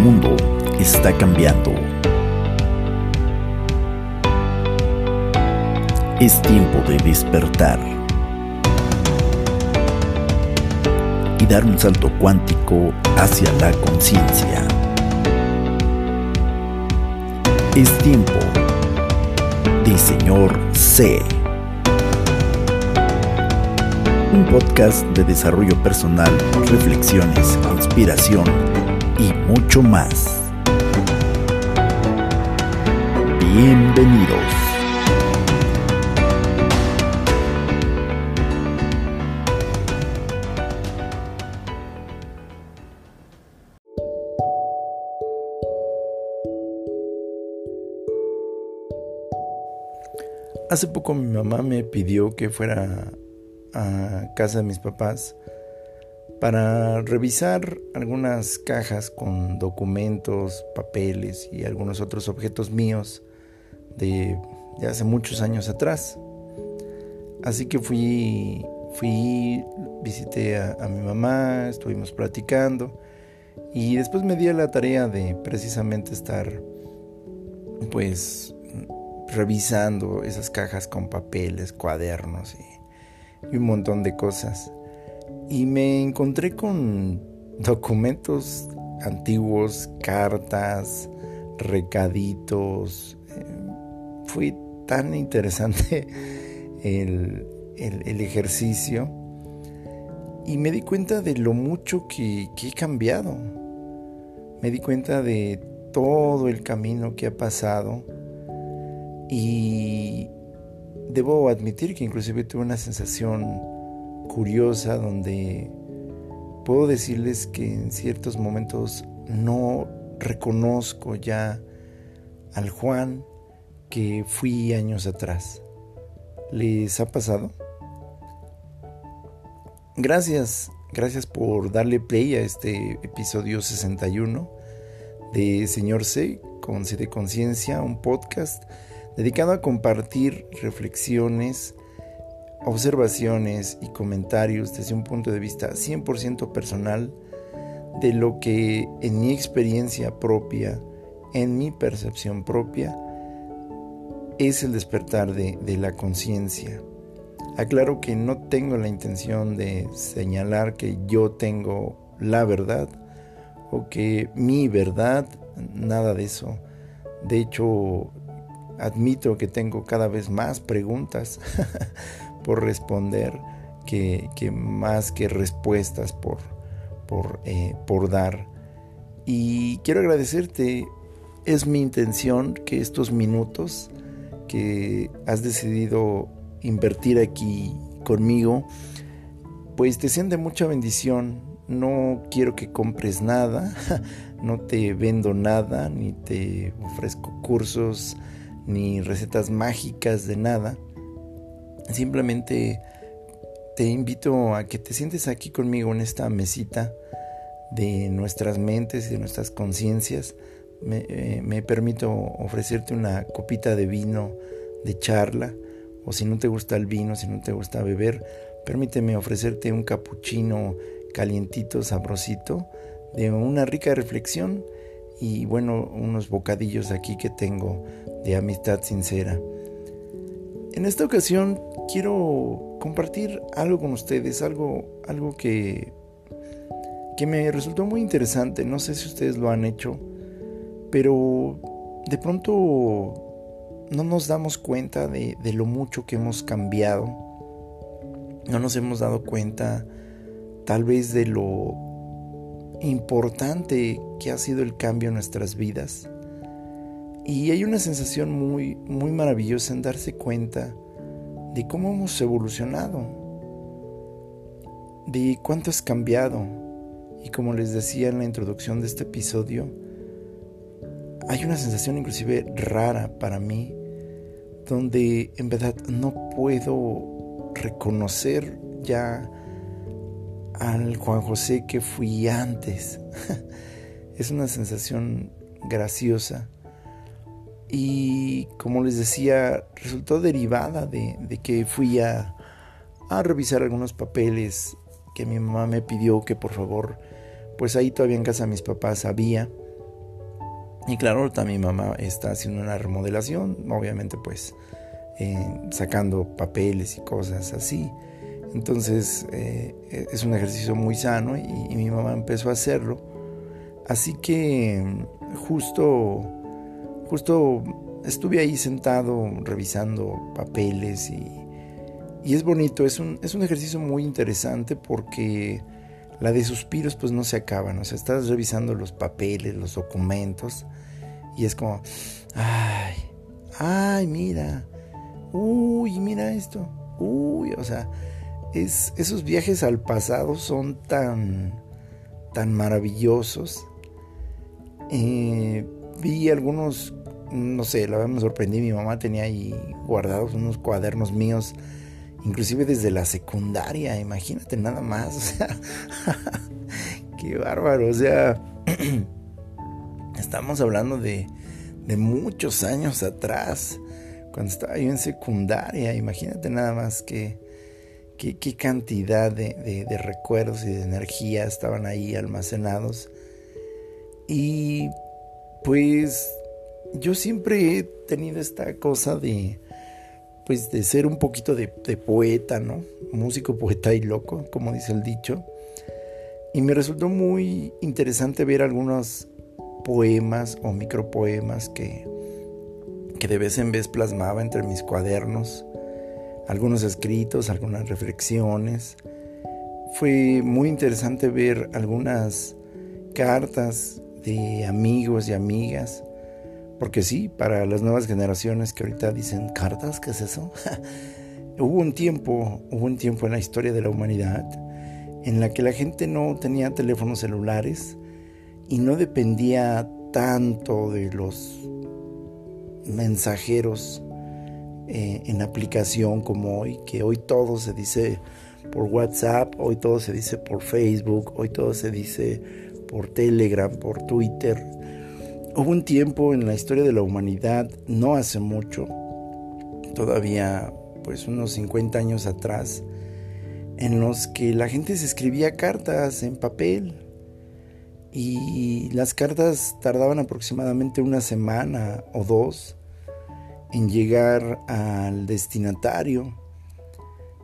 mundo está cambiando. Es tiempo de despertar y dar un salto cuántico hacia la conciencia. Es tiempo de Señor C. Un podcast de desarrollo personal, reflexiones, inspiración mucho más. Bienvenidos. Hace poco mi mamá me pidió que fuera a casa de mis papás para revisar algunas cajas con documentos, papeles y algunos otros objetos míos de, hace muchos años atrás. Así que fui, fui, visité a, a mi mamá, estuvimos platicando y después me di la tarea de precisamente estar pues revisando esas cajas con papeles, cuadernos y un montón de cosas y me encontré con documentos antiguos, cartas, recaditos. Eh, fue tan interesante el, ejercicio y me di cuenta de lo mucho que, que he cambiado. Me di cuenta de todo el camino que ha pasado y debo admitir que inclusive tuve una sensación curiosa donde puedo decirles que en ciertos momentos no reconozco ya al Juan que fui años atrás. ¿Les ha pasado? Gracias, gracias por darle play a este episodio 61 de Señor C con C de Conciencia, un podcast dedicado a compartir reflexiones observaciones y comentarios desde un punto de vista 100% personal de lo que en mi experiencia propia, en mi percepción propia, es el despertar de, la conciencia. Aclaro que no tengo la intención de señalar que yo tengo la verdad o que mi verdad, nada de eso. De hecho, admito que tengo cada vez más preguntas por responder que, más que respuestas por, por, eh, por dar. Y quiero agradecerte, es mi intención que estos minutos que has decidido invertir aquí conmigo, pues te sean de mucha bendición. No quiero que compres nada, no te vendo nada, ni te ofrezco cursos, ni recetas mágicas de nada Simplemente te invito a que te sientes aquí conmigo en esta mesita de nuestras mentes y de nuestras conciencias. Me, eh, me, permito ofrecerte una copita de vino de charla, o si no te gusta el vino, si no te gusta beber, permíteme ofrecerte un capuchino calientito, sabrosito, de una rica reflexión y bueno, unos bocadillos aquí que tengo de amistad sincera. En esta ocasión quiero compartir algo con ustedes, algo, algo que, que me resultó muy interesante. No sé si ustedes lo han hecho, pero de pronto no nos damos cuenta de, de lo mucho que hemos cambiado. No nos hemos dado cuenta tal vez de lo importante que ha sido el cambio en nuestras vidas. Y hay una sensación muy, muy maravillosa en darse cuenta de cómo hemos evolucionado, de cuánto has cambiado. Y como les decía en la introducción de este episodio, hay una sensación inclusive rara para mí, donde en verdad no puedo reconocer ya al Juan José que fui antes. es una sensación graciosa y como les decía, resultó derivada de, que fui a, a, revisar algunos papeles que mi mamá me pidió que por favor, pues ahí todavía en casa mis papás había Y claro, ahorita mi mamá está haciendo una remodelación, obviamente pues eh, sacando papeles y cosas así. Entonces eh, es un ejercicio muy sano y, mi mamá empezó a hacerlo. Así que justo, justo estuve ahí sentado revisando papeles y, y es bonito, es un, es un ejercicio muy interesante porque la de suspiros pues no se acaban, o sea, estás revisando los papeles, los documentos y es como, ay, ay, mira, uy, mira esto, uy, o sea, es, esos viajes al pasado son tan, tan maravillosos. Eh, vi algunos, no sé, la verdad me sorprendí, mi mamá tenía ahí guardados unos cuadernos míos, inclusive desde la secundaria, imagínate nada más, o sea, qué bárbaro, o sea, estamos hablando de, de muchos años atrás cuando estaba yo en secundaria, imagínate nada más que, qué cantidad de, de, recuerdos y de energía estaban ahí almacenados. Y pues yo siempre he tenido esta cosa de, pues de ser un poquito de, poeta, ¿no? Músico, poeta y loco, como dice el dicho. Y me resultó muy interesante ver algunos poemas o micropoemas que, que de vez en vez plasmaba entre mis cuadernos, algunos escritos, algunas reflexiones. Fue muy interesante ver algunas cartas de amigos y amigas, porque sí, para las nuevas generaciones que ahorita dicen cartas, ¿qué es eso? hubo un tiempo, hubo un tiempo en la historia de la humanidad en la que la gente no tenía teléfonos celulares y no dependía tanto de los mensajeros eh, en aplicación como hoy, que hoy todo se dice por WhatsApp, hoy todo se dice por Facebook, hoy todo se dice por Telegram, por Twitter. Hubo un tiempo en la historia de la humanidad, no hace mucho, todavía pues unos 50 años atrás, en los que la gente se escribía cartas en papel y las cartas tardaban aproximadamente una semana o dos en llegar al destinatario.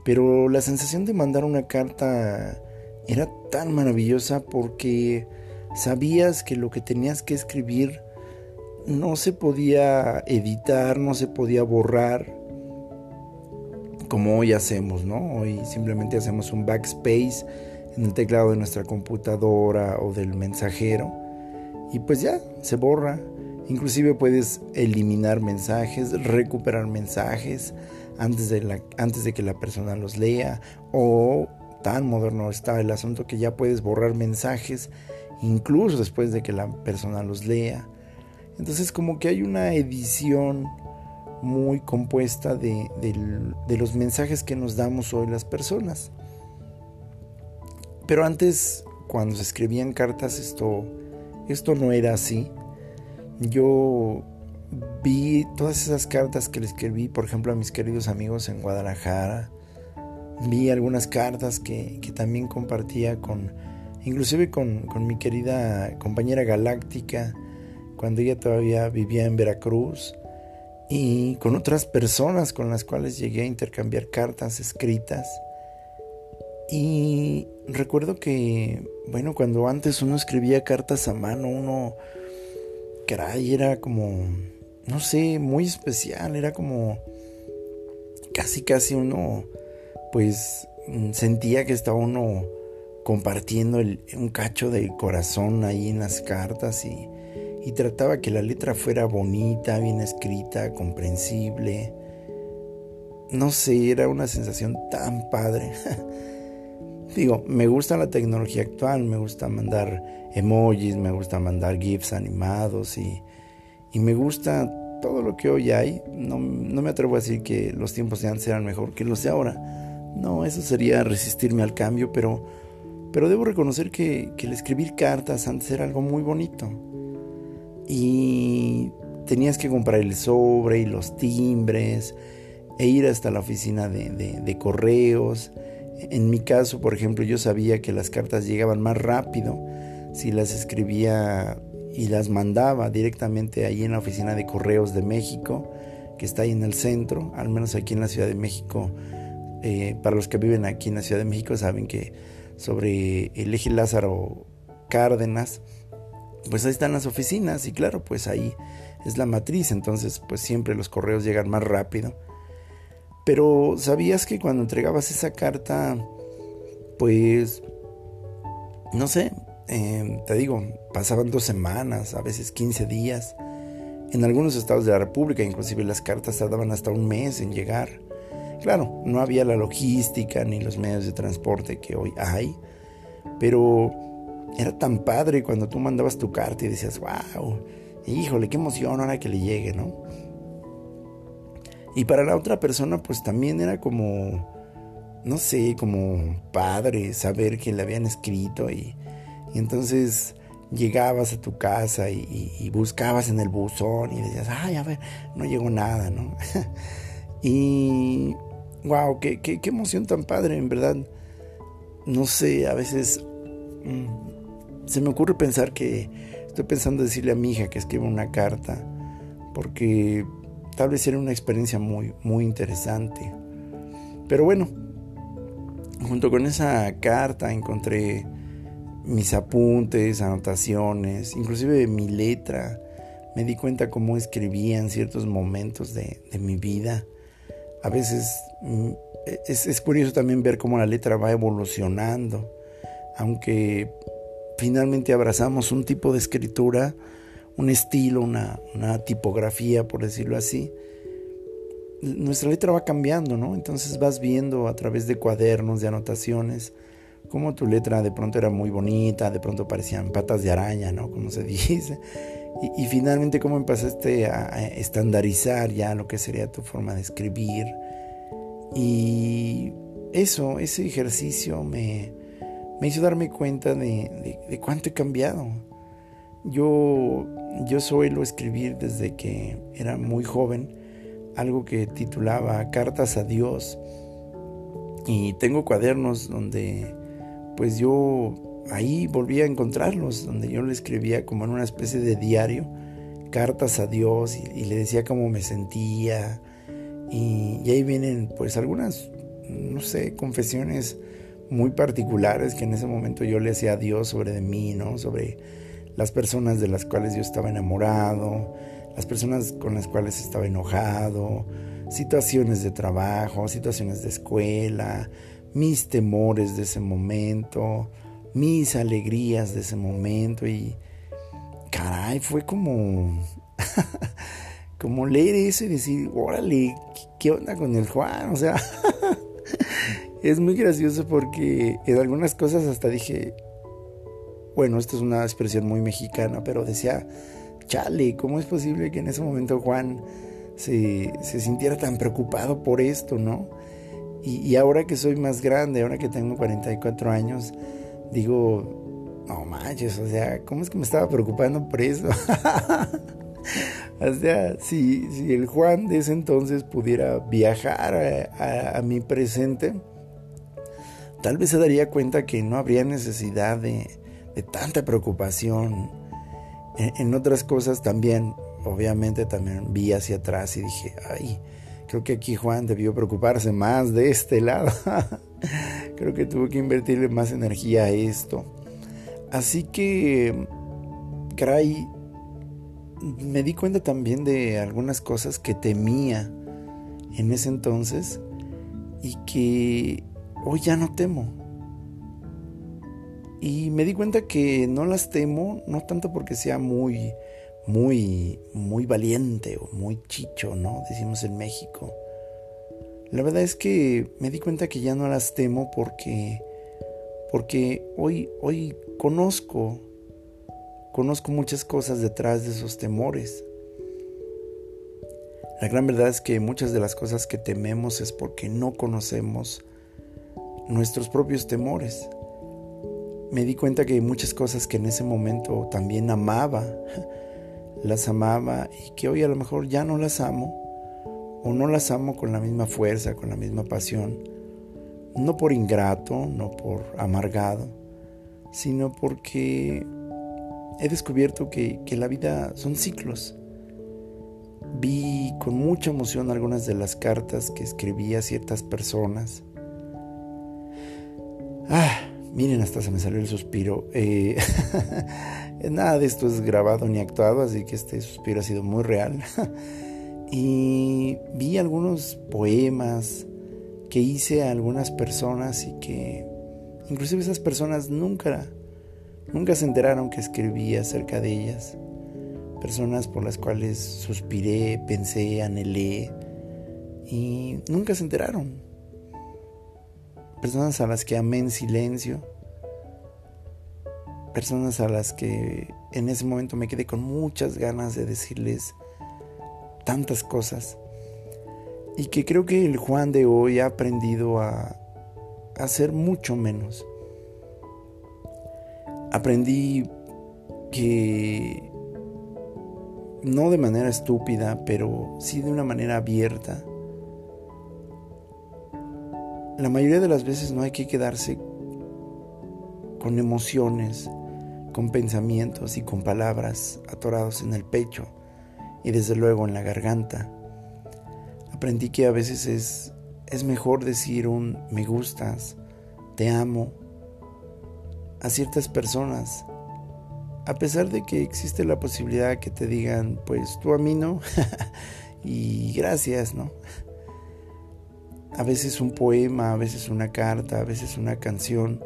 Pero la sensación de mandar una carta era tan maravillosa porque sabías que lo que tenías que escribir no se podía editar, no se podía borrar como hoy hacemos, ¿no? Hoy simplemente hacemos un backspace en el teclado de nuestra computadora o del mensajero y pues ya se borra Inclusive puedes eliminar mensajes, recuperar mensajes antes de, antes de que la persona los lea o tan moderno está el asunto que ya puedes borrar mensajes incluso después de que la persona los lea. Entonces como que hay una edición muy compuesta de, los mensajes que nos damos hoy las personas. Pero antes, cuando se escribían cartas, esto, esto no era así yo vi todas esas cartas que le escribí, por ejemplo, a mis queridos amigos en Guadalajara. Vi algunas cartas que, también compartía con, inclusive con, con, mi querida compañera galáctica, cuando ella todavía vivía en Veracruz, y con otras personas con las cuales llegué a intercambiar cartas escritas. Y recuerdo que, bueno, cuando antes uno escribía cartas a mano, uno caray, era como, no sé, muy especial, era como casi, casi uno, pues sentía que estaba uno compartiendo un cacho del corazón ahí en las cartas y, y trataba que la letra fuera bonita, bien escrita, comprensible. No sé, era una sensación tan padre. Digo, me gusta la tecnología actual, me gusta mandar emojis, me gusta mandar GIFs animados y, me gusta todo lo que hoy hay. No, me atrevo a decir que los tiempos de antes eran mejor que los de ahora. No, eso sería resistirme al cambio, pero, pero debo reconocer que, que el escribir cartas antes era algo muy bonito. Y tenías que comprar el sobre y los timbres e ir hasta la oficina de, de correos. En mi caso, por ejemplo, yo sabía que las cartas llegaban más rápido si las escribía y las mandaba directamente ahí en la oficina de correos de México, que está ahí en el centro, al menos aquí en la Ciudad de México. Eh, para los que viven aquí en la Ciudad de México saben que sobre el eje Lázaro Cárdenas, pues ahí están las oficinas y claro, pues ahí es la matriz, entonces pues siempre los correos llegan más rápido. Pero ¿sabías que cuando entregabas esa carta, pues, no sé, em, te digo, pasaban dos semanas, a veces 15 días. En algunos estados de la República, inclusive las cartas tardaban hasta un mes en llegar. Claro, no había la logística ni los medios de transporte que hoy hay, pero era tan padre cuando tú mandabas tu carta y decías, wow, híjole, qué emoción ahora que le llegue, ¿no? Y para la otra persona, pues también era como, no sé, como padre saber que le habían escrito y, entonces llegabas a tu casa y, buscabas en el buzón y decías, ay, a ver, no llegó nada, ¿no? y, wow, qué, qué, qué, emoción tan padre, en verdad. No sé, a veces mm, se me ocurre pensar que estoy pensando decirle a mi hija que escriba una carta, porque tal vez era una experiencia muy, muy interesante. Pero bueno, junto con esa carta encontré mis apuntes, anotaciones, inclusive mi letra. Me di cuenta cómo escribía en ciertos momentos de, mi vida. A veces mm, es, es, curioso también ver cómo la letra va evolucionando. Aunque finalmente abrazamos un tipo de escritura, un estilo, una, tipografía, por decirlo así, nuestra letra va cambiando, ¿no? Entonces vas viendo a través de cuadernos, de anotaciones, cómo tu letra de pronto era muy bonita, de pronto parecían patas de araña, ¿no? Como se dice. Y, finalmente cómo empezaste a estandarizar ya lo que sería tu forma de escribir. Y eso, ese ejercicio me, me hizo darme cuenta de, de cuánto he cambiado. Yo yo suelo escribir desde que era muy joven algo que titulaba Cartas a Dios y tengo cuadernos donde pues yo ahí volví a encontrarlos, donde yo le escribía como en una especie de diario, cartas a Dios y, le decía cómo me sentía y, y ahí vienen pues algunas, no sé, confesiones muy particulares que en ese momento yo le hacía a Dios sobre mí, ¿no? Sobre las personas de las cuales yo estaba enamorado, las personas con las cuales estaba enojado, situaciones de trabajo, situaciones de escuela, mis temores de ese momento, mis alegrías de ese momento y caray, fue como como leer eso y decir, órale, ¿qué onda con el Juan? O sea, es muy gracioso porque en algunas cosas hasta dije, bueno, esto es una expresión muy mexicana, pero decía, chale, ¿cómo es posible que en ese momento Juan se, sintiera tan preocupado por esto, no? Y, ahora que soy más grande, ahora que tengo 44 años, digo, no manches, o sea, ¿cómo es que me estaba preocupando por eso? o sea, si, si, el Juan de ese entonces pudiera viajar a, a mi presente, tal vez se daría cuenta que no habría necesidad de, de tanta preocupación. En, otras cosas también, obviamente también vi hacia atrás y dije, ay, creo que aquí Juan debió preocuparse más de este lado. creo que tuvo que invertirle más energía a esto. Así que, caray, me di cuenta también de algunas cosas que temía en ese entonces y que hoy ya no temo. Y me di cuenta que no las temo, no tanto porque sea muy, muy, muy valiente o muy chicho, ¿no? Decimos en México. La verdad es que me di cuenta que ya no las temo porque, porque hoy, hoy conozco, conozco muchas cosas detrás de esos temores. La gran verdad es que muchas de las cosas que tememos es porque no conocemos nuestros propios temores me di cuenta que hay muchas cosas que en ese momento también amaba, las amaba y que hoy a lo mejor ya no las amo o no las amo con la misma fuerza, con la misma pasión, no por ingrato, no por amargado, sino porque he descubierto que, que la vida son ciclos. Vi con mucha emoción algunas de las cartas que escribí a ciertas personas. Ah, miren, hasta se me salió el suspiro. Eh, nada de esto es grabado ni actuado, así que este suspiro ha sido muy real. y vi algunos poemas que hice a algunas personas y que inclusive esas personas nunca nunca se enteraron que escribí acerca de ellas. Personas por las cuales suspiré, pensé, anhelé y nunca se enteraron. Personas a las que amé en silencio. Personas a las que en ese momento me quedé con muchas ganas de decirles tantas cosas y que creo que el Juan de hoy ha aprendido a hacer mucho menos. Aprendí que no de manera estúpida, pero sí de una manera abierta. La mayoría de las veces no hay que quedarse con emociones, con pensamientos y con palabras atorados en el pecho y desde luego en la garganta. Aprendí que a veces es, es mejor decir un me gustas, te amo a ciertas personas, a pesar de que existe la posibilidad que te digan, pues tú a mí no, y gracias, ¿no? A veces un poema, a veces una carta, a veces una canción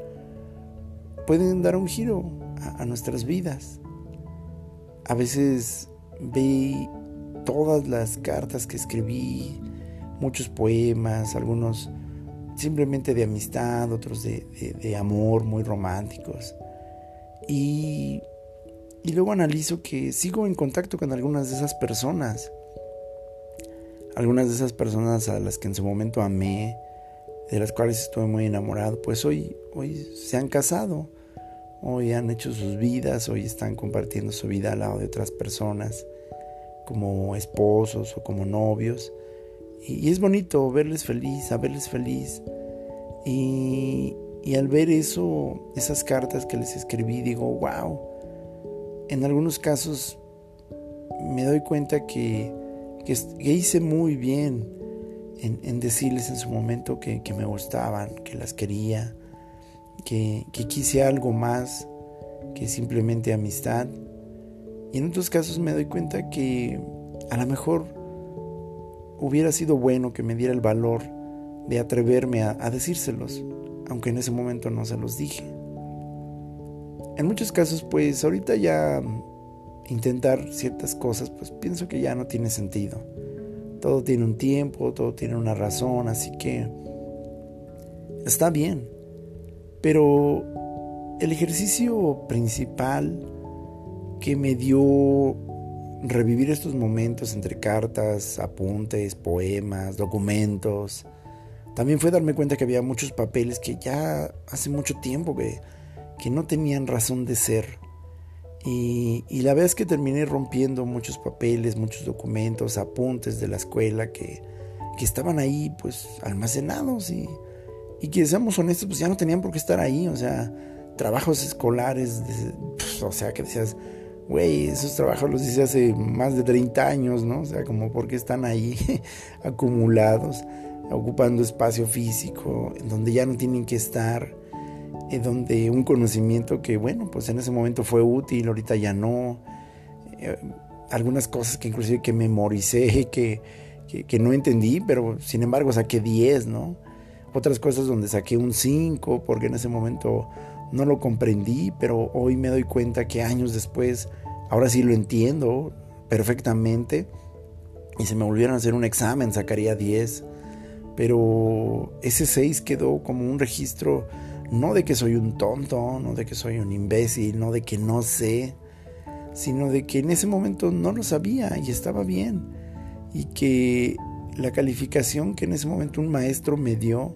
pueden dar un giro a, a nuestras vidas. A veces ve todas las cartas que escribí, muchos poemas, algunos simplemente de amistad, otros de, amor, muy románticos. Y, y luego analizo que sigo en contacto con algunas de esas personas. Algunas de esas personas a las que en su momento amé, de las cuales estuve muy enamorado, pues hoy, hoy se han casado, hoy han hecho sus vidas, hoy están compartiendo su vida al lado de otras personas como esposos o como novios. Y, es bonito verles feliz, a feliz. Y, y al ver eso, esas cartas que les escribí, digo, wow. En algunos casos me doy cuenta que, que, hice muy bien en, en, decirles en su momento que, que, me gustaban, que las quería, que, quise algo más que simplemente amistad. Y en otros casos me doy cuenta que a lo mejor hubiera sido bueno que me diera el valor de atreverme a, decírselos, aunque en ese momento no se los dije. En muchos casos, pues ahorita ya intentar ciertas cosas, pues pienso que ya no tiene sentido. Todo tiene un tiempo, todo tiene una razón, así que está bien. Pero el ejercicio principal que me dio revivir estos momentos entre cartas, apuntes, poemas, documentos. También fue darme cuenta que había muchos papeles que ya hace mucho tiempo que, que no tenían razón de ser. Y, y, la verdad es que terminé rompiendo muchos papeles, muchos documentos, apuntes de la escuela que, que estaban ahí pues almacenados y, y que seamos honestos pues ya no tenían por qué estar ahí. O sea, trabajos escolares, pues, o sea, que decías, güey, esos trabajos los hice hace más de 30 años, ¿no? O sea, como porque están ahí acumulados, ocupando espacio físico, en donde ya no tienen que estar, en donde un conocimiento que, bueno, pues en ese momento fue útil, ahorita ya no. Eh, algunas cosas que inclusive que memoricé, que, que, que, no entendí, pero sin embargo saqué 10, ¿no? Otras cosas donde saqué un 5, porque en ese momento no lo comprendí, pero hoy me doy cuenta que años después, ahora sí lo entiendo perfectamente. Y si me volvieran a hacer un examen, sacaría 10. Pero ese 6 quedó como un registro, no de que soy un tonto, no de que soy un imbécil, no de que no sé, sino de que en ese momento no lo sabía y estaba bien. Y que la calificación que en ese momento un maestro me dio,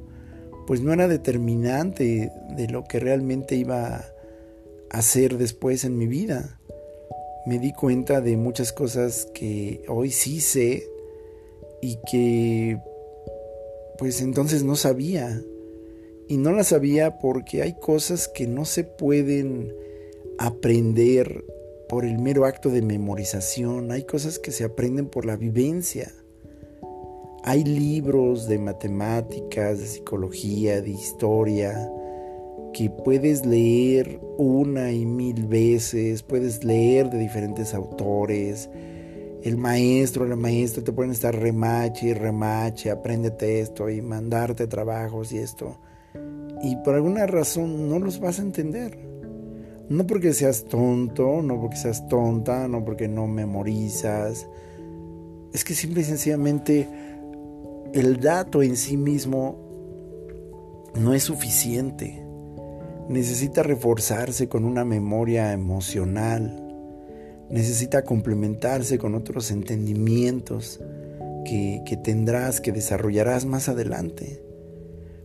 pues no era determinante de lo que realmente iba a hacer después en mi vida. Me di cuenta de muchas cosas que hoy sí sé y que pues entonces no sabía. Y no las sabía porque hay cosas que no se pueden aprender por el mero acto de memorización, hay cosas que se aprenden por la vivencia. Hay libros de matemáticas, de psicología, de historia, que puedes leer una y mil veces, puedes leer de diferentes autores. El maestro, la maestra te pueden estar remache y remache, apréndete esto y mandarte trabajos y esto. Y por alguna razón no los vas a entender. No porque seas tonto, no porque seas tonta, no porque no memorizas. Es que simple y sencillamente el dato en sí mismo no es suficiente. Necesita reforzarse con una memoria emocional. Necesita complementarse con otros entendimientos que, tendrás, que desarrollarás más adelante.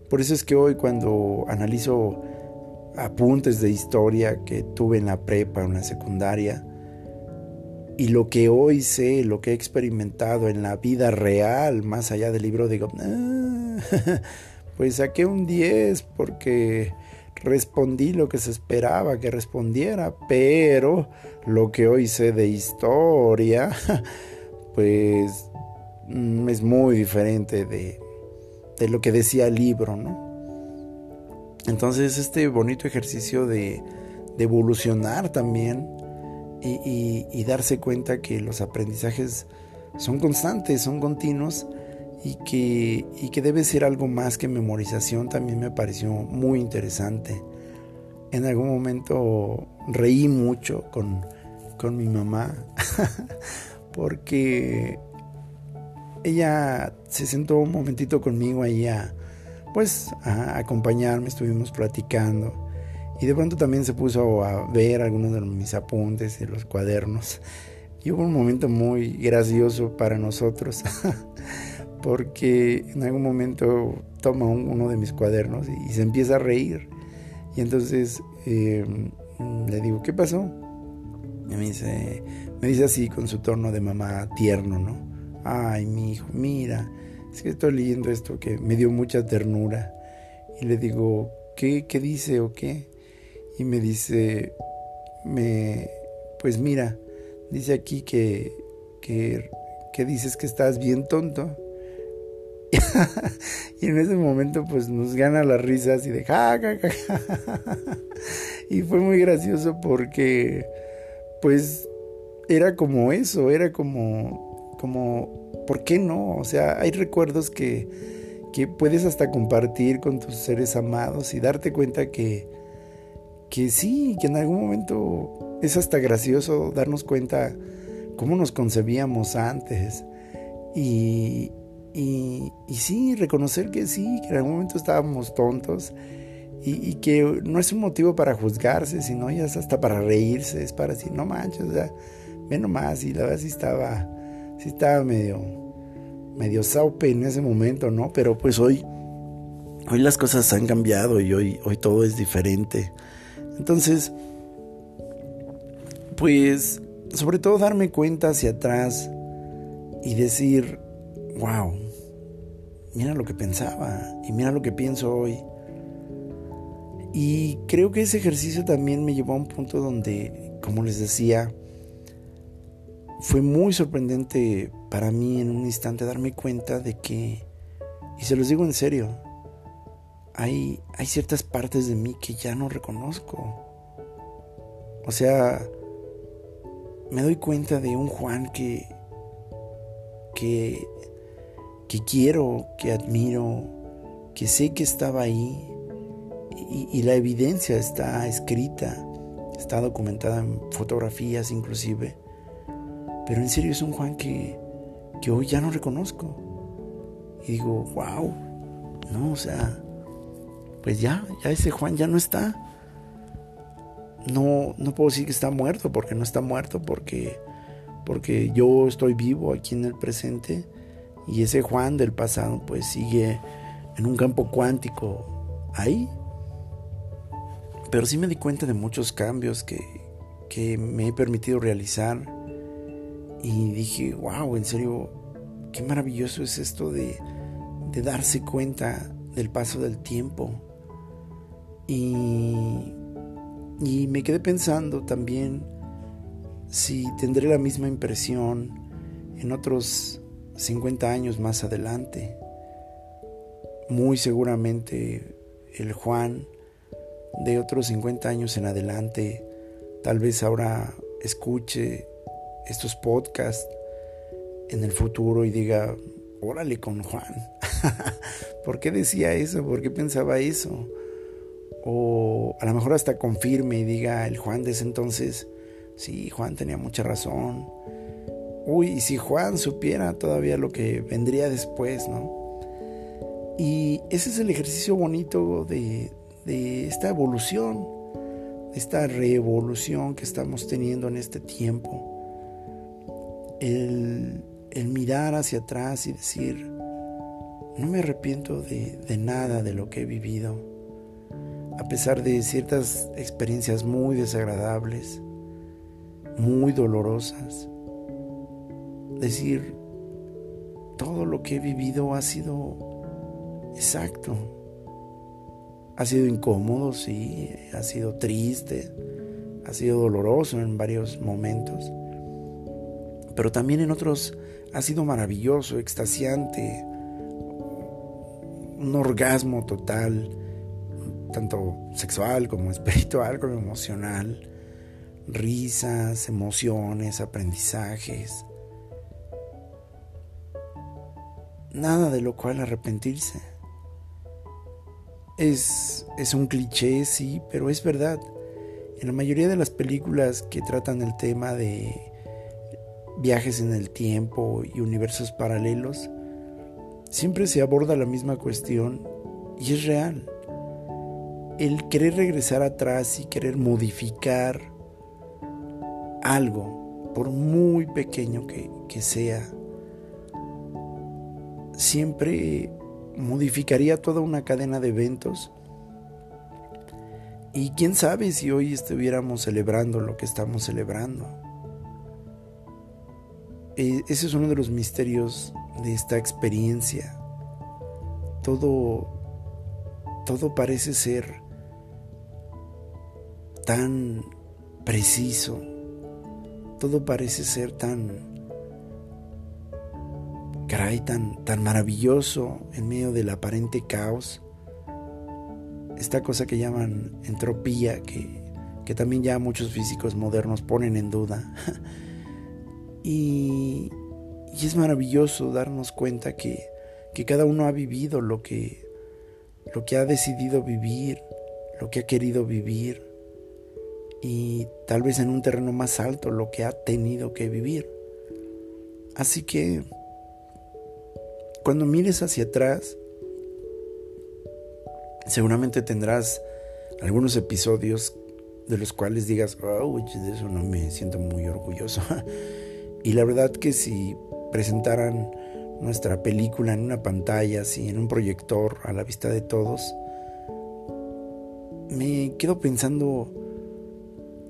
Por eso es que hoy cuando analizo apuntes de historia que tuve en la prepa, en la secundaria, y lo que hoy sé, lo que he experimentado en la vida real, más allá del libro, digo, ah, pues saqué un 10 porque respondí lo que se esperaba que respondiera, pero lo que hoy sé de historia, pues mm, es muy diferente de, de lo que decía el libro, ¿no? Entonces este bonito ejercicio de, de evolucionar también, y, darse cuenta que los aprendizajes son constantes, son continuos y que, y que debe ser algo más que memorización también me pareció muy interesante. En algún momento reí mucho con, con mi mamá porque ella se sentó un momentito conmigo ahí a, pues, a acompañarme, estuvimos platicando y de pronto también se puso a ver algunos de mis apuntes y los cuadernos. Y hubo un momento muy gracioso para nosotros, porque en algún momento toma uno de mis cuadernos y, se empieza a reír. Y entonces em, le digo, ¿qué pasó? Y me dice, me dice así con su tono de mamá tierno, ¿no? Ay, mi hijo, mira, es que estoy leyendo esto que me dio mucha ternura. Y le digo, ¿qué, qué dice o qué? Y me dice, me, pues mira, dice aquí que, que, que dices que estás bien tonto. y en ese momento pues nos gana la risa así de ja, ja, y fue muy gracioso porque pues era como eso, era como como ¿por qué no? O sea, hay recuerdos que que puedes hasta compartir con tus seres amados y darte cuenta que que sí, que en algún momento es hasta gracioso darnos cuenta cómo nos concebíamos antes. Y, y, sí, reconocer que sí, que en algún momento estábamos tontos y, que no es un motivo para juzgarse, sino ya es hasta para reírse, es para decir, no manches, o sea, ve nomás, y la verdad sí estaba, sí estaba medio, medio saupe en ese momento, ¿no? Pero pues hoy, hoy las cosas han cambiado y hoy, hoy todo es diferente. Entonces, pues, sobre todo darme cuenta hacia atrás y decir, wow, mira lo que pensaba y mira lo que pienso hoy. Y creo que ese ejercicio también me llevó a un punto donde, como les decía, fue muy sorprendente para mí en un instante darme cuenta de que, y se los digo en serio, hay, ciertas partes de mí que ya no reconozco. O sea, me doy cuenta de un Juan que, que, que quiero, que admiro, que sé que estaba ahí y, y, la evidencia está escrita, está documentada en fotografías inclusive. Pero en serio es un Juan que, que hoy ya no reconozco. Y digo, wow, no, o sea, pues ya, ya ese Juan ya no está. No, no puedo decir que está muerto, porque no está muerto, porque, porque yo estoy vivo aquí en el presente y ese Juan del pasado pues sigue en un campo cuántico ahí. Pero sí me di cuenta de muchos cambios que, que me he permitido realizar y dije, wow, en serio, qué maravilloso es esto de, de darse cuenta del paso del tiempo y, y me quedé pensando también si tendré la misma impresión en otros 50 años más adelante. Muy seguramente el Juan de otros 50 años en adelante tal vez ahora escuche estos podcasts en el futuro y diga, órale con Juan. ¿Por qué decía eso? ¿Por qué pensaba eso? O a lo mejor hasta confirme y diga el Juan de ese entonces, sí, Juan tenía mucha razón. Uy, y si Juan supiera todavía lo que vendría después, ¿no? Y ese es el ejercicio bonito de, de esta evolución, esta revolución que estamos teniendo en este tiempo. El, el mirar hacia atrás y decir, no me arrepiento de, de nada de lo que he vivido, a pesar de ciertas experiencias muy desagradables, muy dolorosas. Decir, todo lo que he vivido ha sido exacto. Ha sido incómodo, sí, ha sido triste, ha sido doloroso en varios momentos, pero también en otros ha sido maravilloso, extasiante, un orgasmo total, tanto sexual como espiritual como emocional, risas, emociones, aprendizajes. Nada de lo cual arrepentirse. Es, es un cliché, sí, pero es verdad. En la mayoría de las películas que tratan el tema de viajes en el tiempo y universos paralelos, siempre se aborda la misma cuestión y es real. El querer regresar atrás y querer modificar algo, por muy pequeño que, sea, siempre modificaría toda una cadena de eventos. Y quién sabe si hoy estuviéramos celebrando lo que estamos celebrando. E, ese es uno de los misterios de esta experiencia. Todo, todo parece ser tan preciso, todo parece ser tan caray, tan, tan maravilloso en medio del aparente caos. Esta cosa que llaman entropía, que, que también ya muchos físicos modernos ponen en duda. y, y, es maravilloso darnos cuenta que, que cada uno ha vivido lo que, lo que ha decidido vivir, lo que ha querido vivir y tal vez en un terreno más alto lo que ha tenido que vivir. Así que cuando mires hacia atrás, seguramente tendrás algunos episodios de los cuales digas, oh, de eso no me siento muy orgulloso. y la verdad que si presentaran nuestra película en una pantalla, así en un proyector a la vista de todos, me quedo pensando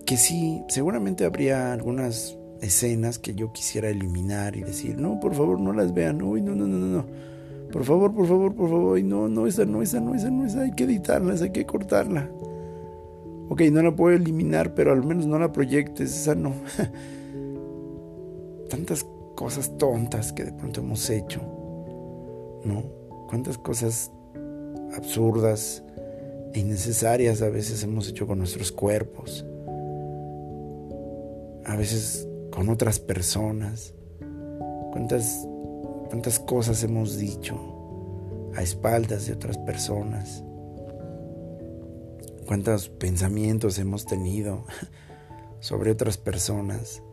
que sí, seguramente habría algunas escenas que yo quisiera eliminar y decir, no, por favor, no las vean, uy, no, no, no, no, por favor, por favor, por favor, no, no, esa, no, esa, no, esa, no, esa, hay que editarlas, hay que cortarla. Ok, no la puedo eliminar, pero al menos no la proyectes, esa no. Tantas cosas tontas que de pronto hemos hecho, ¿no? Cuántas cosas absurdas e innecesarias a veces hemos hecho con nuestros cuerpos. A veces con otras personas. Cuántas, cuántas cosas hemos dicho a espaldas de otras personas. Cuántos pensamientos hemos tenido sobre otras personas.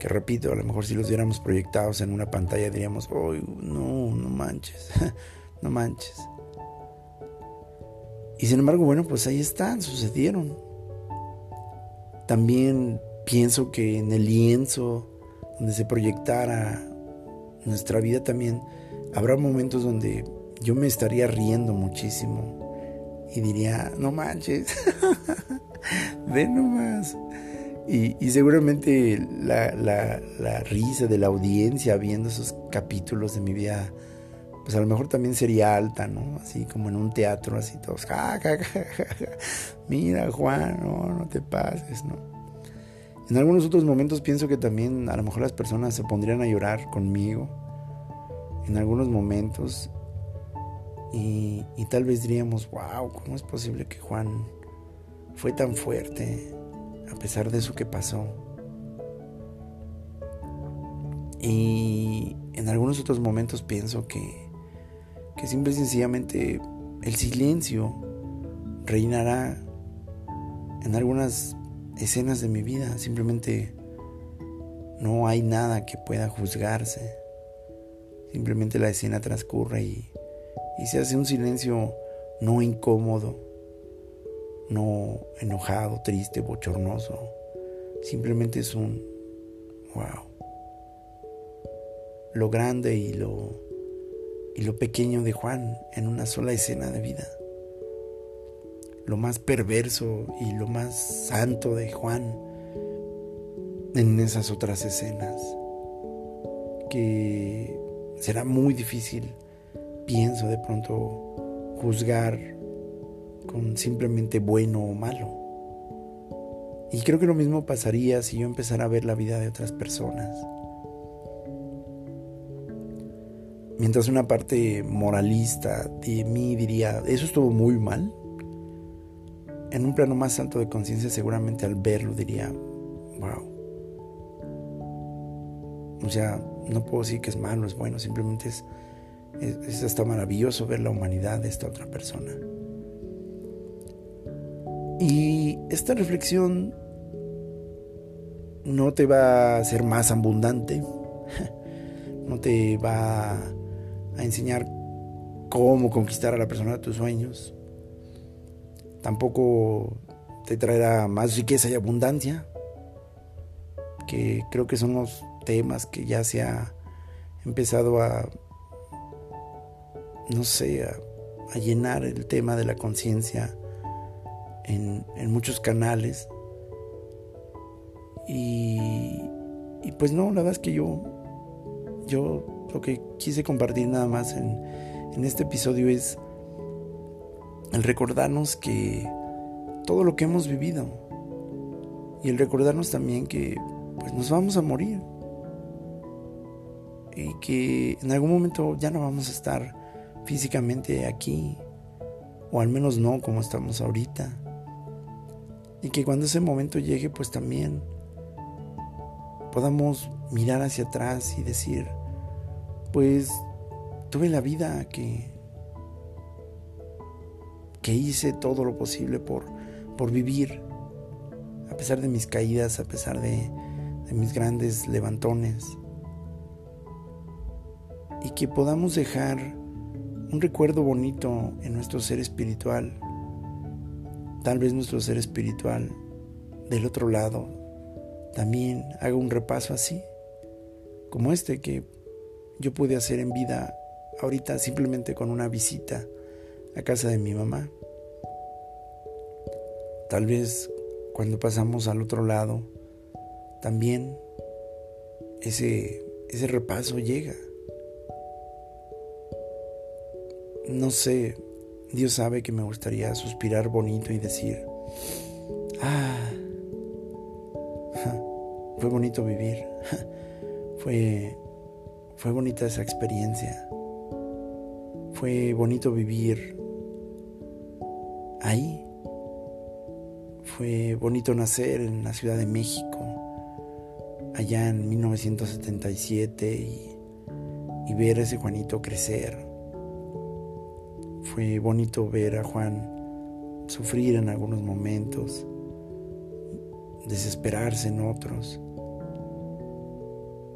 Que repito, a lo mejor si los viéramos proyectados en una pantalla diríamos, oh, no, no manches, no manches. Y sin embargo, bueno, pues ahí están, sucedieron. También pienso que en el lienzo donde se proyectara nuestra vida también habrá momentos donde yo me estaría riendo muchísimo y diría, no manches, ve nomás. Y, y seguramente la, la, la, risa de la audiencia viendo esos capítulos de mi vida, pues a lo mejor también sería alta, ¿no? Así como en un teatro, así todos, ja, ja, ja, ja, mira Juan, no, no te pases, ¿no? En algunos otros momentos pienso que también a lo mejor las personas se pondrían a llorar conmigo. En algunos momentos. Y, y tal vez diríamos, wow, ¿cómo es posible que Juan fue tan fuerte a pesar de eso que pasó? Y en algunos otros momentos pienso que, que simple y sencillamente el silencio reinará en algunas escenas de mi vida. Simplemente no hay nada que pueda juzgarse. Simplemente la escena transcurre y, y se hace un silencio no incómodo, no enojado, triste, bochornoso. Simplemente es un wow. Lo grande y lo y lo pequeño de Juan en una sola escena de vida. Lo más perverso y lo más santo de Juan en esas otras escenas. Que será muy difícil, pienso de pronto, juzgar con simplemente bueno o malo. Y creo que lo mismo pasaría si yo empezara a ver la vida de otras personas. Mientras una parte moralista de mí diría, eso estuvo muy mal. En un plano más alto de conciencia seguramente al verlo diría, wow. O sea, no puedo decir que es malo, es bueno, simplemente es, es, hasta maravilloso ver la humanidad de esta otra persona. Y esta reflexión no te va a hacer más abundante, no te va a enseñar cómo conquistar a la persona de tus sueños. Tampoco te traerá más riqueza y abundancia, que creo que son los temas que ya se ha empezado a, no sé, a, llenar el tema de la conciencia en, en, muchos canales. Y, y pues no, la verdad es que yo, yo lo que quise compartir nada más en, este episodio es el recordarnos que todo lo que hemos vivido y el recordarnos también que pues nos vamos a morir. Y que en algún momento ya no vamos a estar físicamente aquí o al menos no como estamos ahorita. Y que cuando ese momento llegue pues también podamos mirar hacia atrás y decir pues tuve la vida que, que hice todo lo posible por, por vivir, a pesar de mis caídas, a pesar de, de mis grandes levantones, y que podamos dejar un recuerdo bonito en nuestro ser espiritual, tal vez nuestro ser espiritual del otro lado también haga un repaso así, como este que yo pude hacer en vida ahorita simplemente con una visita a casa de mi mamá. Tal vez cuando pasamos al otro lado, también ese, ese repaso llega. No sé, Dios sabe que me gustaría suspirar bonito y decir, ah, fue bonito vivir, fue fue bonita esa experiencia. Fue bonito vivir ahí. Fue bonito nacer en la Ciudad de México, allá en 1977, y, ver a ese Juanito crecer. Fue bonito ver a Juan sufrir en algunos momentos, desesperarse en otros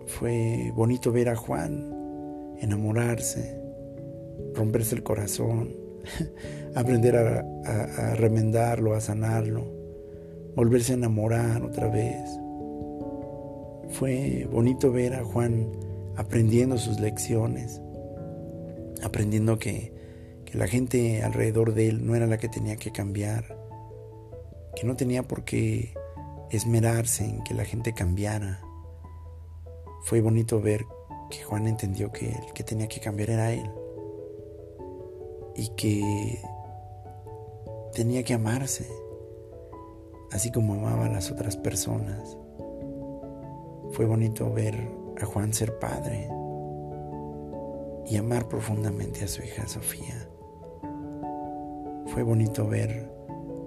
fue bonito ver a Juan enamorarse, romperse el corazón, aprender a, remendarlo, a sanarlo, volverse a enamorar otra vez. Fue bonito ver a Juan aprendiendo sus lecciones, aprendiendo que, que la gente alrededor de él no era la que tenía que cambiar, que no tenía por qué esmerarse en que la gente cambiara fue bonito ver que Juan entendió que el que tenía que cambiar era él y que tenía que amarse, así como amaba a las otras personas. Fue bonito ver a Juan ser padre y amar profundamente a su hija Sofía. Fue bonito ver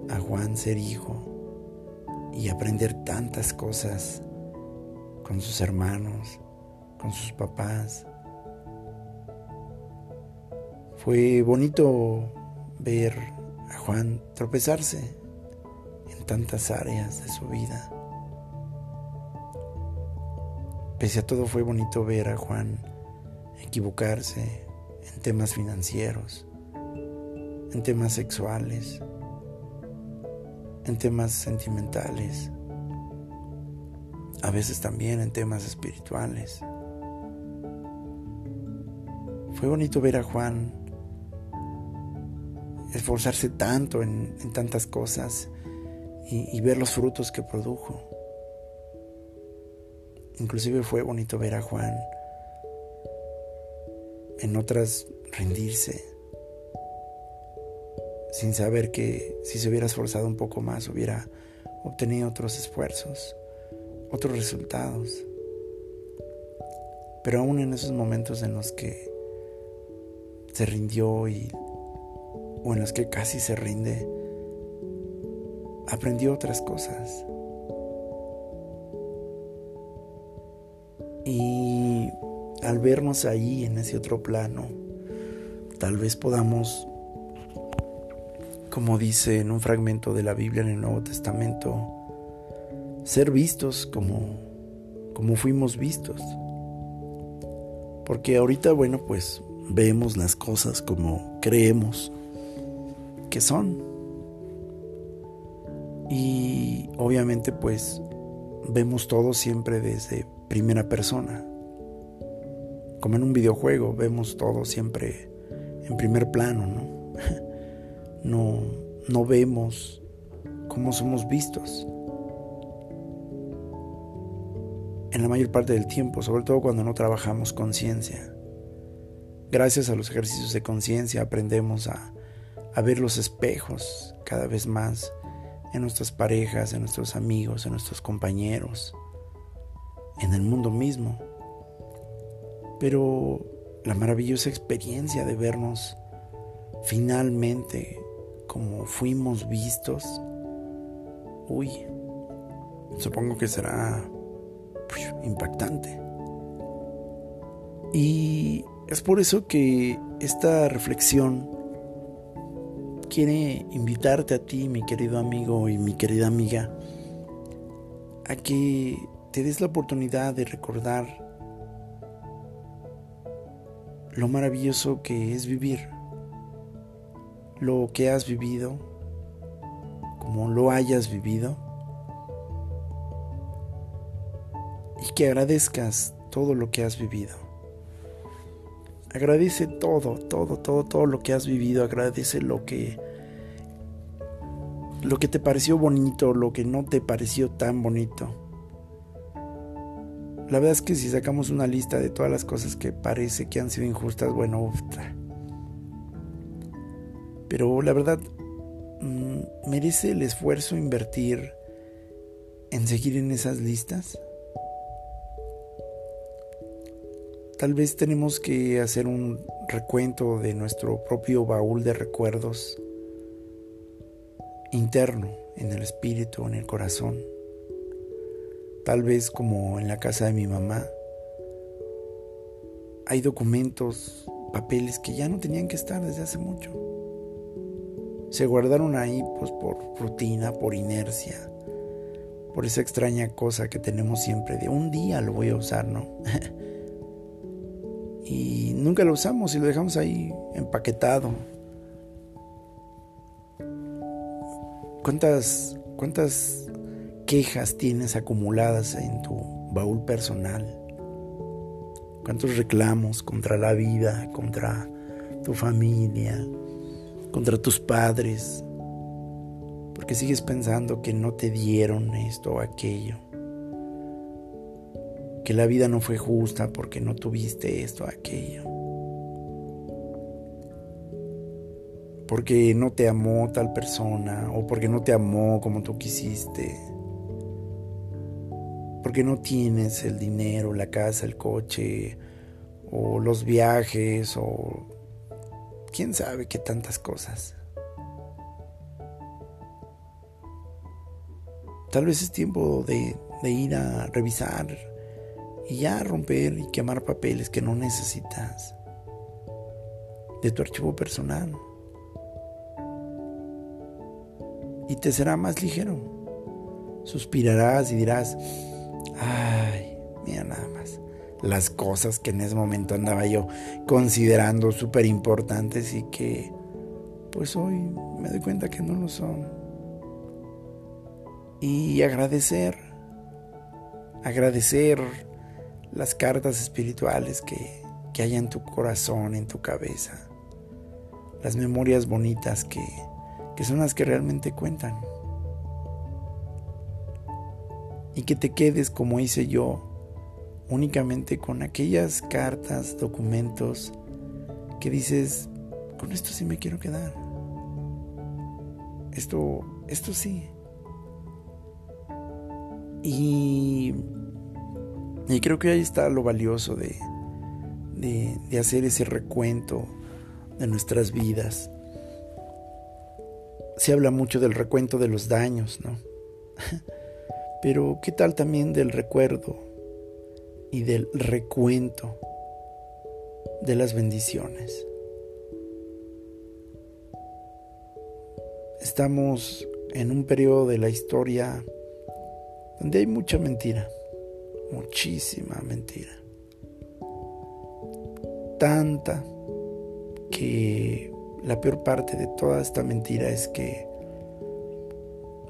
a Juan ser hijo y aprender tantas cosas con sus hermanos, con sus papás. Fue bonito ver a Juan tropezarse en tantas áreas de su vida. Pese a todo fue bonito ver a Juan equivocarse en temas financieros, en temas sexuales, en temas sentimentales, a veces también en temas espirituales. Fue bonito ver a Juan esforzarse tanto en, tantas cosas y, y ver los frutos que produjo. Inclusive fue bonito ver a Juan en otras rendirse, sin saber que si se hubiera esforzado un poco más hubiera obtenido otros esfuerzos, otros resultados. Pero aún en esos momentos en los que se rindió y o en que casi se rinde, aprendió otras cosas. Y al vernos ahí en ese otro plano, tal vez podamos, como dice en un fragmento de la Biblia en el Nuevo Testamento, ser vistos como, como fuimos vistos. Porque ahorita, bueno, pues vemos las cosas como creemos que son. Y obviamente pues vemos todo siempre desde primera persona. Como en un videojuego, vemos todo siempre en primer plano, ¿no? No, no vemos cómo somos vistos. En la mayor parte del tiempo, sobre todo cuando no trabajamos conciencia. Gracias a los ejercicios de conciencia aprendemos a, a ver los espejos cada vez más en nuestras parejas, en nuestros amigos, en nuestros compañeros, en el mundo mismo. Pero la maravillosa experiencia de vernos finalmente como fuimos vistos, uy, supongo que será pues, impactante. Y es por eso que esta reflexión quiere invitarte a ti, mi querido amigo y mi querida amiga, a que te des la oportunidad de recordar lo maravilloso que es vivir, lo que has vivido, como lo hayas vivido, y que agradezcas todo lo que has vivido. Agradece todo, todo, todo, todo lo que has vivido. Agradece lo que lo que te pareció bonito, lo que no te pareció tan bonito. La verdad es que si sacamos una lista de todas las cosas que parece que han sido injustas, bueno, uf, pero la verdad mm, merece el esfuerzo invertir en seguir en esas listas. Tal vez tenemos que hacer un recuento de nuestro propio baúl de recuerdos interno, en el espíritu, en el corazón. Tal vez como en la casa de mi mamá, hay documentos, papeles que ya no tenían que estar desde hace mucho. Se guardaron ahí pues por rutina, por inercia, por esa extraña cosa que tenemos siempre de un día lo voy a usar, ¿no? y nunca lo usamos y lo dejamos ahí empaquetado. ¿Cuántas, cuántas quejas tienes acumuladas en tu baúl personal? ¿Cuántos reclamos contra la vida, contra tu familia, contra tus padres? Porque sigues pensando que no te dieron esto o aquello que la vida no fue justa porque no tuviste esto aquello. Porque no te amó tal persona o porque no te amó como tú quisiste. porque no tienes el dinero, la casa, el coche, o los viajes, o quién sabe qué tantas cosas. Tal vez es tiempo de, de ir a revisar y ya romper y quemar papeles que no necesitas de tu archivo personal. Y te será más ligero. Suspirarás y dirás, ay, mira nada más, las cosas que en ese momento andaba yo considerando súper importantes y que pues hoy me doy cuenta que no lo son. Y agradecer, agradecer las cartas espirituales que, que hay en tu corazón, en tu cabeza, las memorias bonitas que, que son las que realmente cuentan. Y que te quedes como hice yo, únicamente con aquellas cartas, documentos que dices, con esto sí me quiero quedar. Esto, esto sí. Y y creo que ahí está lo valioso de, de, hacer ese recuento de nuestras vidas. Se habla mucho del recuento de los daños, ¿no? Pero ¿qué tal también del recuerdo y del recuento de las bendiciones? Estamos en un periodo de la historia donde hay mucha mentira muchísima mentira. Tanta que la peor parte de toda esta mentira es que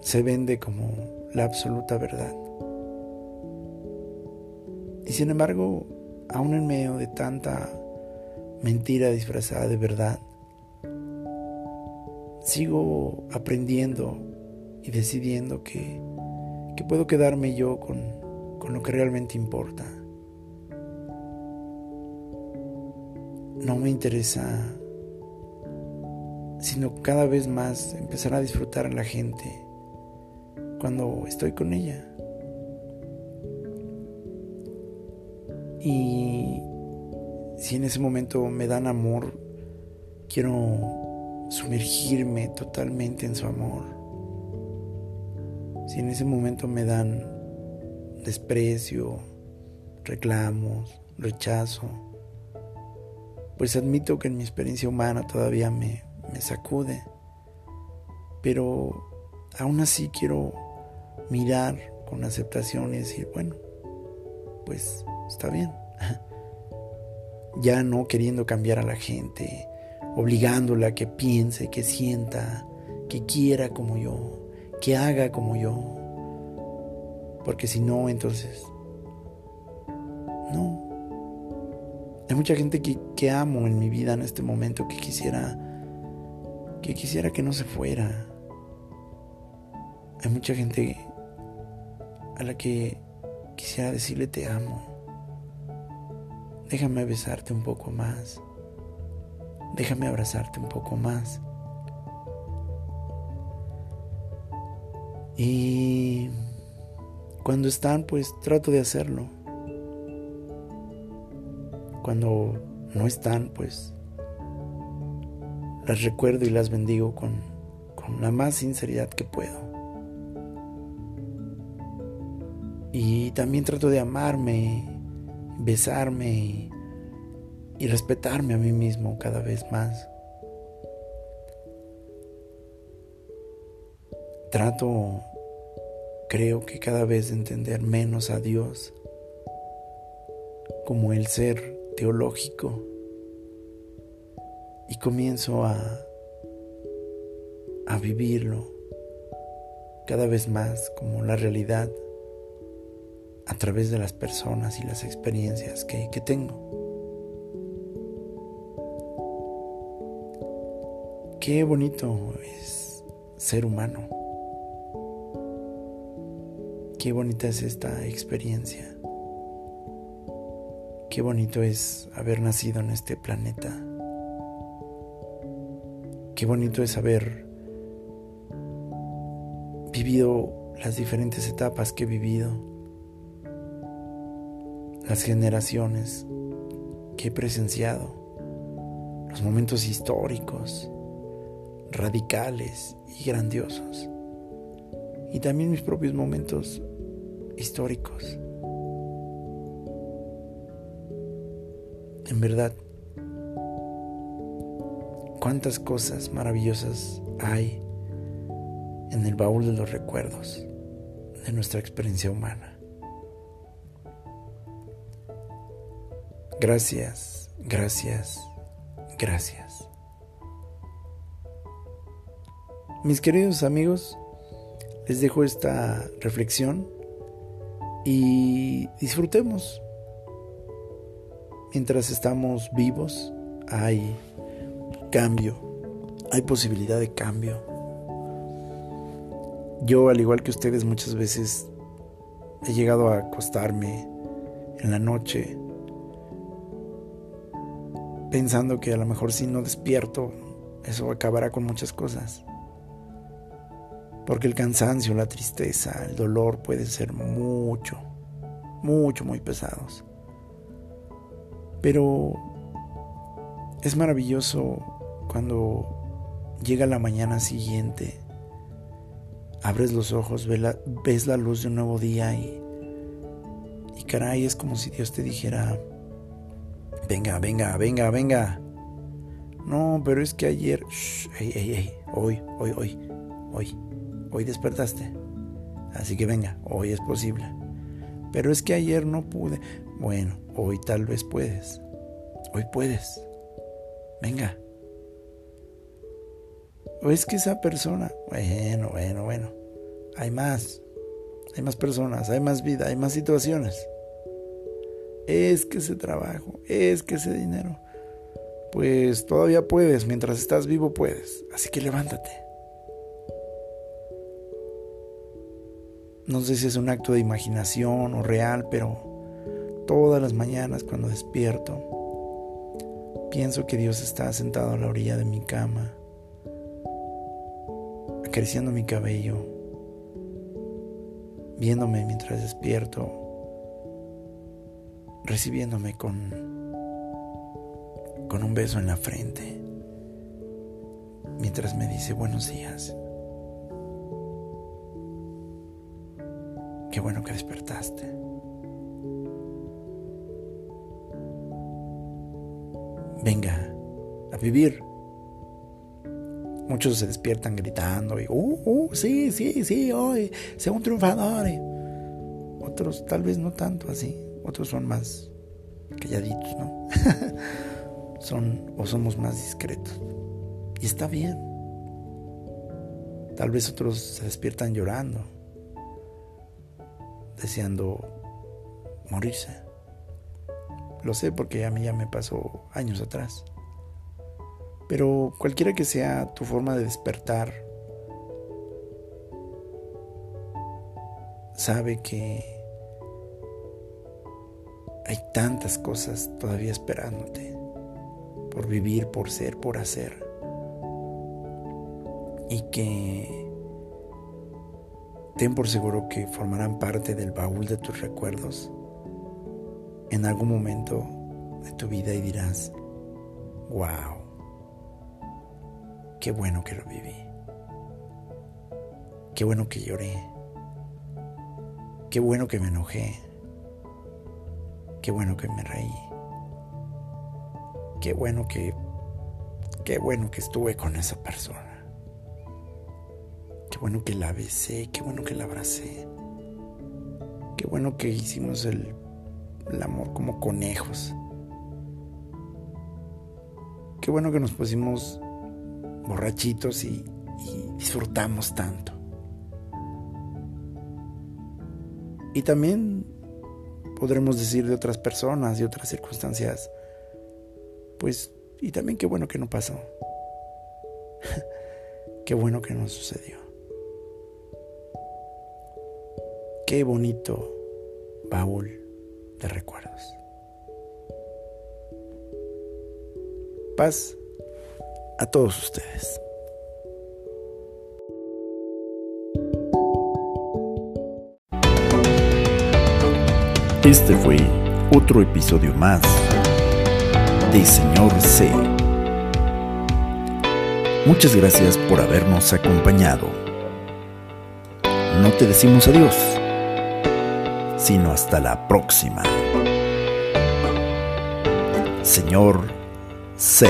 se vende como la absoluta verdad. Y sin embargo, aún en medio de tanta mentira disfrazada de verdad, sigo aprendiendo y decidiendo que, que puedo quedarme yo con con lo que realmente importa. No me interesa, sino cada vez más empezar a disfrutar a la gente cuando estoy con ella. Y si en ese momento me dan amor, quiero sumergirme totalmente en su amor. Si en ese momento me dan desprecio, reclamos, rechazo, pues admito que en mi experiencia humana todavía me, me sacude, pero aún así quiero mirar con aceptación y decir, bueno, pues está bien. Ya no queriendo cambiar a la gente, obligándola a que piense, que sienta, que quiera como yo, que haga como yo. Porque si no, entonces... No. Hay mucha gente que, que amo en mi vida en este momento que quisiera... Que quisiera que no se fuera. Hay mucha gente a la que quisiera decirle te amo. Déjame besarte un poco más. Déjame abrazarte un poco más. Y cuando están, pues trato de hacerlo. Cuando no están, pues las recuerdo y las bendigo con, con la más sinceridad que puedo. Y también trato de amarme, besarme y, y respetarme a mí mismo cada vez más. Trato creo que cada vez entender menos a Dios como el ser teológico y comienzo a, a vivirlo cada vez más como la realidad a través de las personas y las experiencias que, que tengo. Qué bonito es ser humano. Qué bonita es esta experiencia. Qué bonito es haber nacido en este planeta. Qué bonito es haber vivido las diferentes etapas que he vivido las generaciones que he presenciado, los momentos históricos, radicales y grandiosos, y también mis propios momentos históricos. En verdad, cuántas cosas maravillosas hay en el baúl de los recuerdos de nuestra experiencia humana. Gracias, gracias, gracias. Mis queridos amigos, les dejo esta reflexión y disfrutemos. Mientras estamos vivos, hay cambio, hay posibilidad de cambio. Yo, al igual que ustedes, muchas veces he llegado a acostarme en la noche pensando que a lo mejor si no despierto, eso acabará con muchas cosas. Porque el cansancio, la tristeza, el dolor pueden ser mucho, mucho, muy pesados. Pero es maravilloso cuando llega la mañana siguiente, abres los ojos, ves la, luz de un nuevo día y, y caray, es como si Dios te dijera, venga, venga, venga, venga. No, pero es que ayer, hoy, hoy, hoy, hoy, hoy despertaste. Así que venga, hoy es posible. Pero es que ayer no pude. Bueno, hoy tal vez puedes. Hoy puedes. Venga. O es que esa persona, bueno, bueno, bueno. Hay más. Hay más personas, hay más vida, hay más situaciones es que ese trabajo, es que ese dinero. Pues todavía puedes, mientras estás vivo puedes. Así que levántate. No sé si es un acto de imaginación o real, pero todas las mañanas cuando despierto, pienso que Dios está sentado a la orilla de mi cama, acariciando mi cabello, viéndome mientras despierto recibiéndome con, con un beso en la frente, mientras me dice buenos días. Qué bueno que despertaste. Venga, a vivir. Muchos se despiertan gritando y, uh, uh, sí, sí, sí, hoy, sea un triunfador. Otros tal vez no tanto así. Otros son más calladitos, ¿no? son o somos más discretos. Y está bien. Tal vez otros se despiertan llorando, deseando morirse. Lo sé porque a mí ya me pasó años atrás. Pero cualquiera que sea tu forma de despertar, sabe que hay tantas cosas todavía esperándote por vivir, por ser, por hacer. Y que ten por seguro que formarán parte del baúl de tus recuerdos en algún momento de tu vida y dirás, wow, qué bueno que lo viví, qué bueno que lloré, qué bueno que me enojé Qué bueno que me reí. Qué bueno que... Qué bueno que estuve con esa persona. Bueno que la besé, qué bueno que la abracé. Qué bueno que hicimos el, amor como conejos. Qué bueno que nos pusimos borrachitos y, y disfrutamos tanto. Y también podremos decir de otras personas, y otras circunstancias. Pues, y también qué bueno que no pasó. qué bueno que no sucedió. Qué bonito baúl de recuerdos. Paz a todos ustedes. Este fue otro episodio más de Señor C. Muchas gracias por habernos acompañado. No te decimos adiós, sino hasta la próxima. Señor C.